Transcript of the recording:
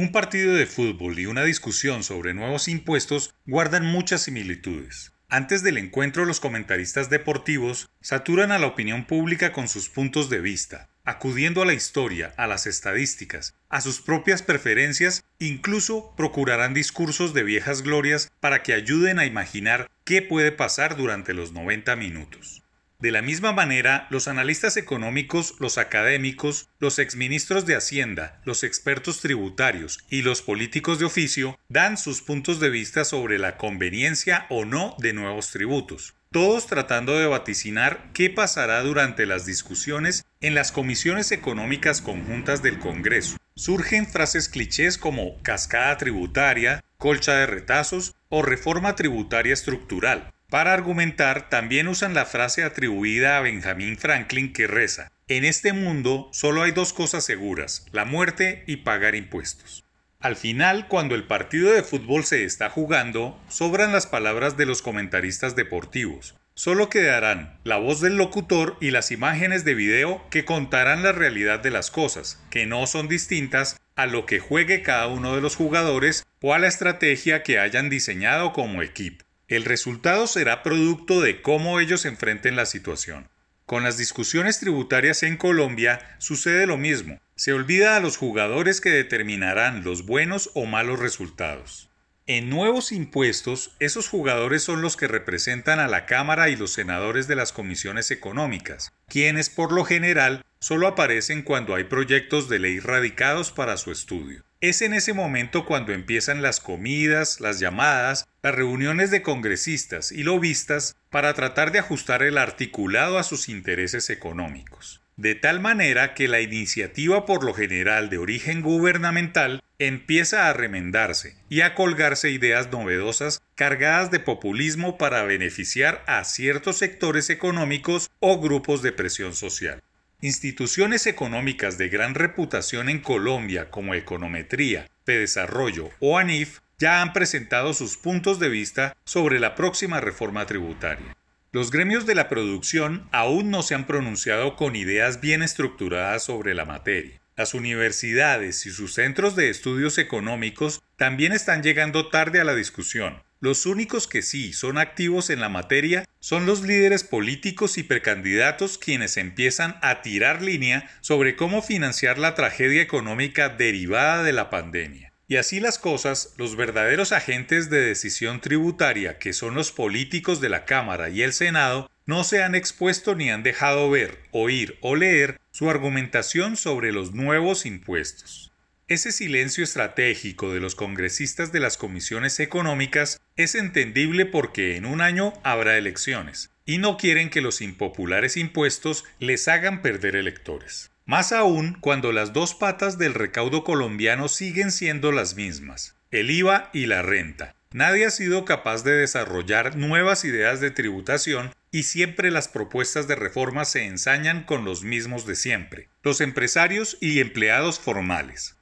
Un partido de fútbol y una discusión sobre nuevos impuestos guardan muchas similitudes. Antes del encuentro los comentaristas deportivos saturan a la opinión pública con sus puntos de vista, acudiendo a la historia, a las estadísticas, a sus propias preferencias, incluso procurarán discursos de viejas glorias para que ayuden a imaginar qué puede pasar durante los 90 minutos. De la misma manera, los analistas económicos, los académicos, los exministros de Hacienda, los expertos tributarios y los políticos de oficio dan sus puntos de vista sobre la conveniencia o no de nuevos tributos, todos tratando de vaticinar qué pasará durante las discusiones en las comisiones económicas conjuntas del Congreso. Surgen frases clichés como cascada tributaria, colcha de retazos o reforma tributaria estructural, para argumentar, también usan la frase atribuida a Benjamin Franklin que reza, en este mundo solo hay dos cosas seguras, la muerte y pagar impuestos. Al final, cuando el partido de fútbol se está jugando, sobran las palabras de los comentaristas deportivos. Solo quedarán la voz del locutor y las imágenes de video que contarán la realidad de las cosas, que no son distintas a lo que juegue cada uno de los jugadores o a la estrategia que hayan diseñado como equipo. El resultado será producto de cómo ellos enfrenten la situación. Con las discusiones tributarias en Colombia sucede lo mismo. Se olvida a los jugadores que determinarán los buenos o malos resultados. En nuevos impuestos, esos jugadores son los que representan a la Cámara y los senadores de las comisiones económicas, quienes por lo general solo aparecen cuando hay proyectos de ley radicados para su estudio. Es en ese momento cuando empiezan las comidas, las llamadas, las reuniones de congresistas y lobistas para tratar de ajustar el articulado a sus intereses económicos. De tal manera que la iniciativa por lo general de origen gubernamental empieza a remendarse y a colgarse ideas novedosas cargadas de populismo para beneficiar a ciertos sectores económicos o grupos de presión social. Instituciones económicas de gran reputación en Colombia como Econometría, Desarrollo o ANIF ya han presentado sus puntos de vista sobre la próxima reforma tributaria. Los gremios de la producción aún no se han pronunciado con ideas bien estructuradas sobre la materia. Las universidades y sus centros de estudios económicos también están llegando tarde a la discusión, los únicos que sí son activos en la materia son los líderes políticos y precandidatos quienes empiezan a tirar línea sobre cómo financiar la tragedia económica derivada de la pandemia. Y así las cosas, los verdaderos agentes de decisión tributaria, que son los políticos de la Cámara y el Senado, no se han expuesto ni han dejado ver, oír o leer su argumentación sobre los nuevos impuestos. Ese silencio estratégico de los congresistas de las comisiones económicas es entendible porque en un año habrá elecciones y no quieren que los impopulares impuestos les hagan perder electores. Más aún cuando las dos patas del recaudo colombiano siguen siendo las mismas, el IVA y la renta. Nadie ha sido capaz de desarrollar nuevas ideas de tributación y siempre las propuestas de reforma se ensañan con los mismos de siempre, los empresarios y empleados formales.